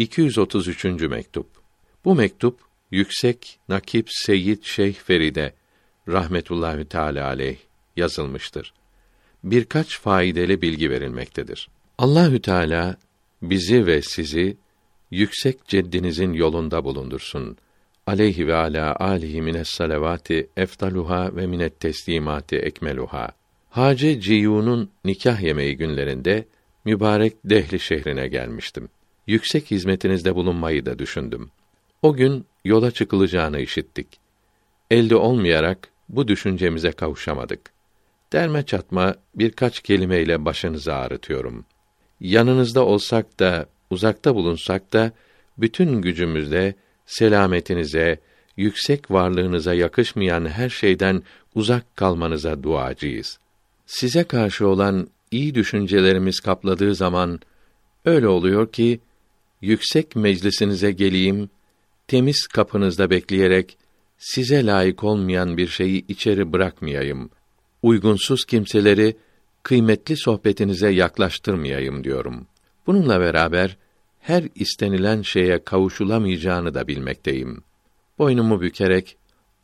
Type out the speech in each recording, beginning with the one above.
233. mektup. Bu mektup yüksek nakip Seyyid Şeyh Feride rahmetullahi teala aleyh yazılmıştır. Birkaç faydalı bilgi verilmektedir. Allahü Teala bizi ve sizi yüksek ceddinizin yolunda bulundursun. Aleyhi ve ala alihi mines salavati eftaluha ve minet teslimati ekmeluha. Hace Ciyun'un nikah yemeği günlerinde mübarek Dehli şehrine gelmiştim. Yüksek hizmetinizde bulunmayı da düşündüm. O gün yola çıkılacağını işittik. Elde olmayarak bu düşüncemize kavuşamadık. Derme çatma birkaç kelimeyle başınızı ağrıtıyorum. Yanınızda olsak da, uzakta bulunsak da, bütün gücümüzle selametinize, yüksek varlığınıza yakışmayan her şeyden uzak kalmanıza duacıyız. Size karşı olan iyi düşüncelerimiz kapladığı zaman öyle oluyor ki yüksek meclisinize geleyim, temiz kapınızda bekleyerek size layık olmayan bir şeyi içeri bırakmayayım. Uygunsuz kimseleri kıymetli sohbetinize yaklaştırmayayım diyorum. Bununla beraber her istenilen şeye kavuşulamayacağını da bilmekteyim. Boynumu bükerek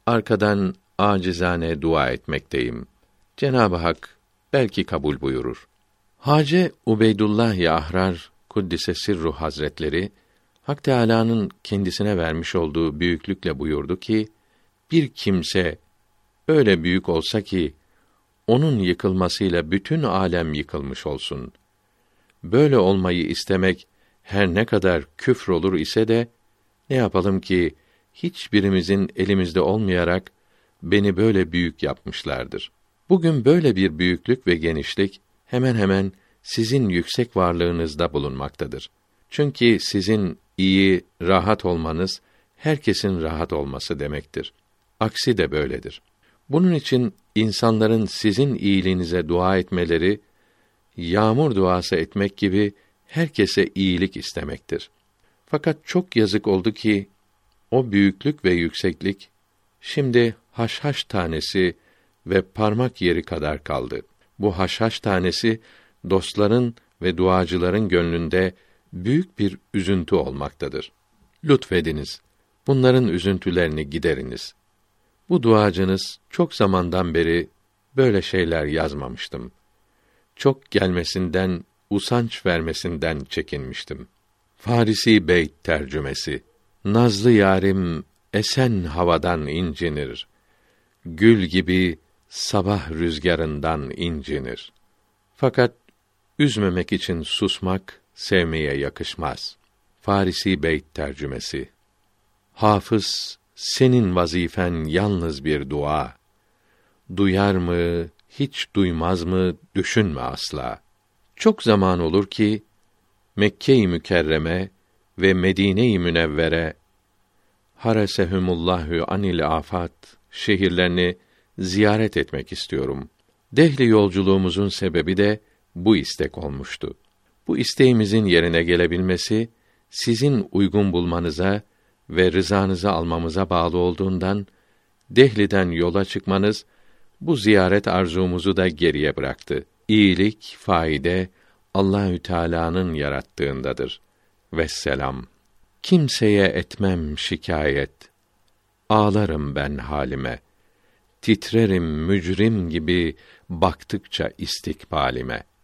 arkadan acizane dua etmekteyim. Cenab-ı Hak belki kabul buyurur. Hace Ubeydullah Ahrar Kuddise Sirru Hazretleri Hak Teâlâ'nın kendisine vermiş olduğu büyüklükle buyurdu ki, bir kimse öyle büyük olsa ki, onun yıkılmasıyla bütün alem yıkılmış olsun. Böyle olmayı istemek, her ne kadar küfr olur ise de, ne yapalım ki, hiçbirimizin elimizde olmayarak, beni böyle büyük yapmışlardır. Bugün böyle bir büyüklük ve genişlik, hemen hemen sizin yüksek varlığınızda bulunmaktadır. Çünkü sizin iyi, rahat olmanız herkesin rahat olması demektir. Aksi de böyledir. Bunun için insanların sizin iyiliğinize dua etmeleri yağmur duası etmek gibi herkese iyilik istemektir. Fakat çok yazık oldu ki o büyüklük ve yükseklik şimdi haşhaş tanesi ve parmak yeri kadar kaldı. Bu haşhaş tanesi dostların ve duacıların gönlünde büyük bir üzüntü olmaktadır. Lütfediniz. Bunların üzüntülerini gideriniz. Bu duacınız çok zamandan beri böyle şeyler yazmamıştım. Çok gelmesinden, usanç vermesinden çekinmiştim. Farisi Beyt tercümesi. Nazlı yarim esen havadan incinir. Gül gibi sabah rüzgarından incinir. Fakat üzmemek için susmak sevmeye yakışmaz. Farisi Beyt tercümesi. Hafız senin vazifen yalnız bir dua. Duyar mı, hiç duymaz mı düşünme asla. Çok zaman olur ki Mekke-i Mükerreme ve Medine-i Münevvere haresehumullahu anil afat şehirlerini ziyaret etmek istiyorum. Dehli yolculuğumuzun sebebi de bu istek olmuştu. Bu isteğimizin yerine gelebilmesi sizin uygun bulmanıza ve rızanızı almamıza bağlı olduğundan Dehli'den yola çıkmanız bu ziyaret arzumuzu da geriye bıraktı. İyilik, faide Allahü Teala'nın yarattığındadır. Vesselam. Kimseye etmem şikayet. Ağlarım ben halime. Titrerim mücrim gibi baktıkça istikbalime.''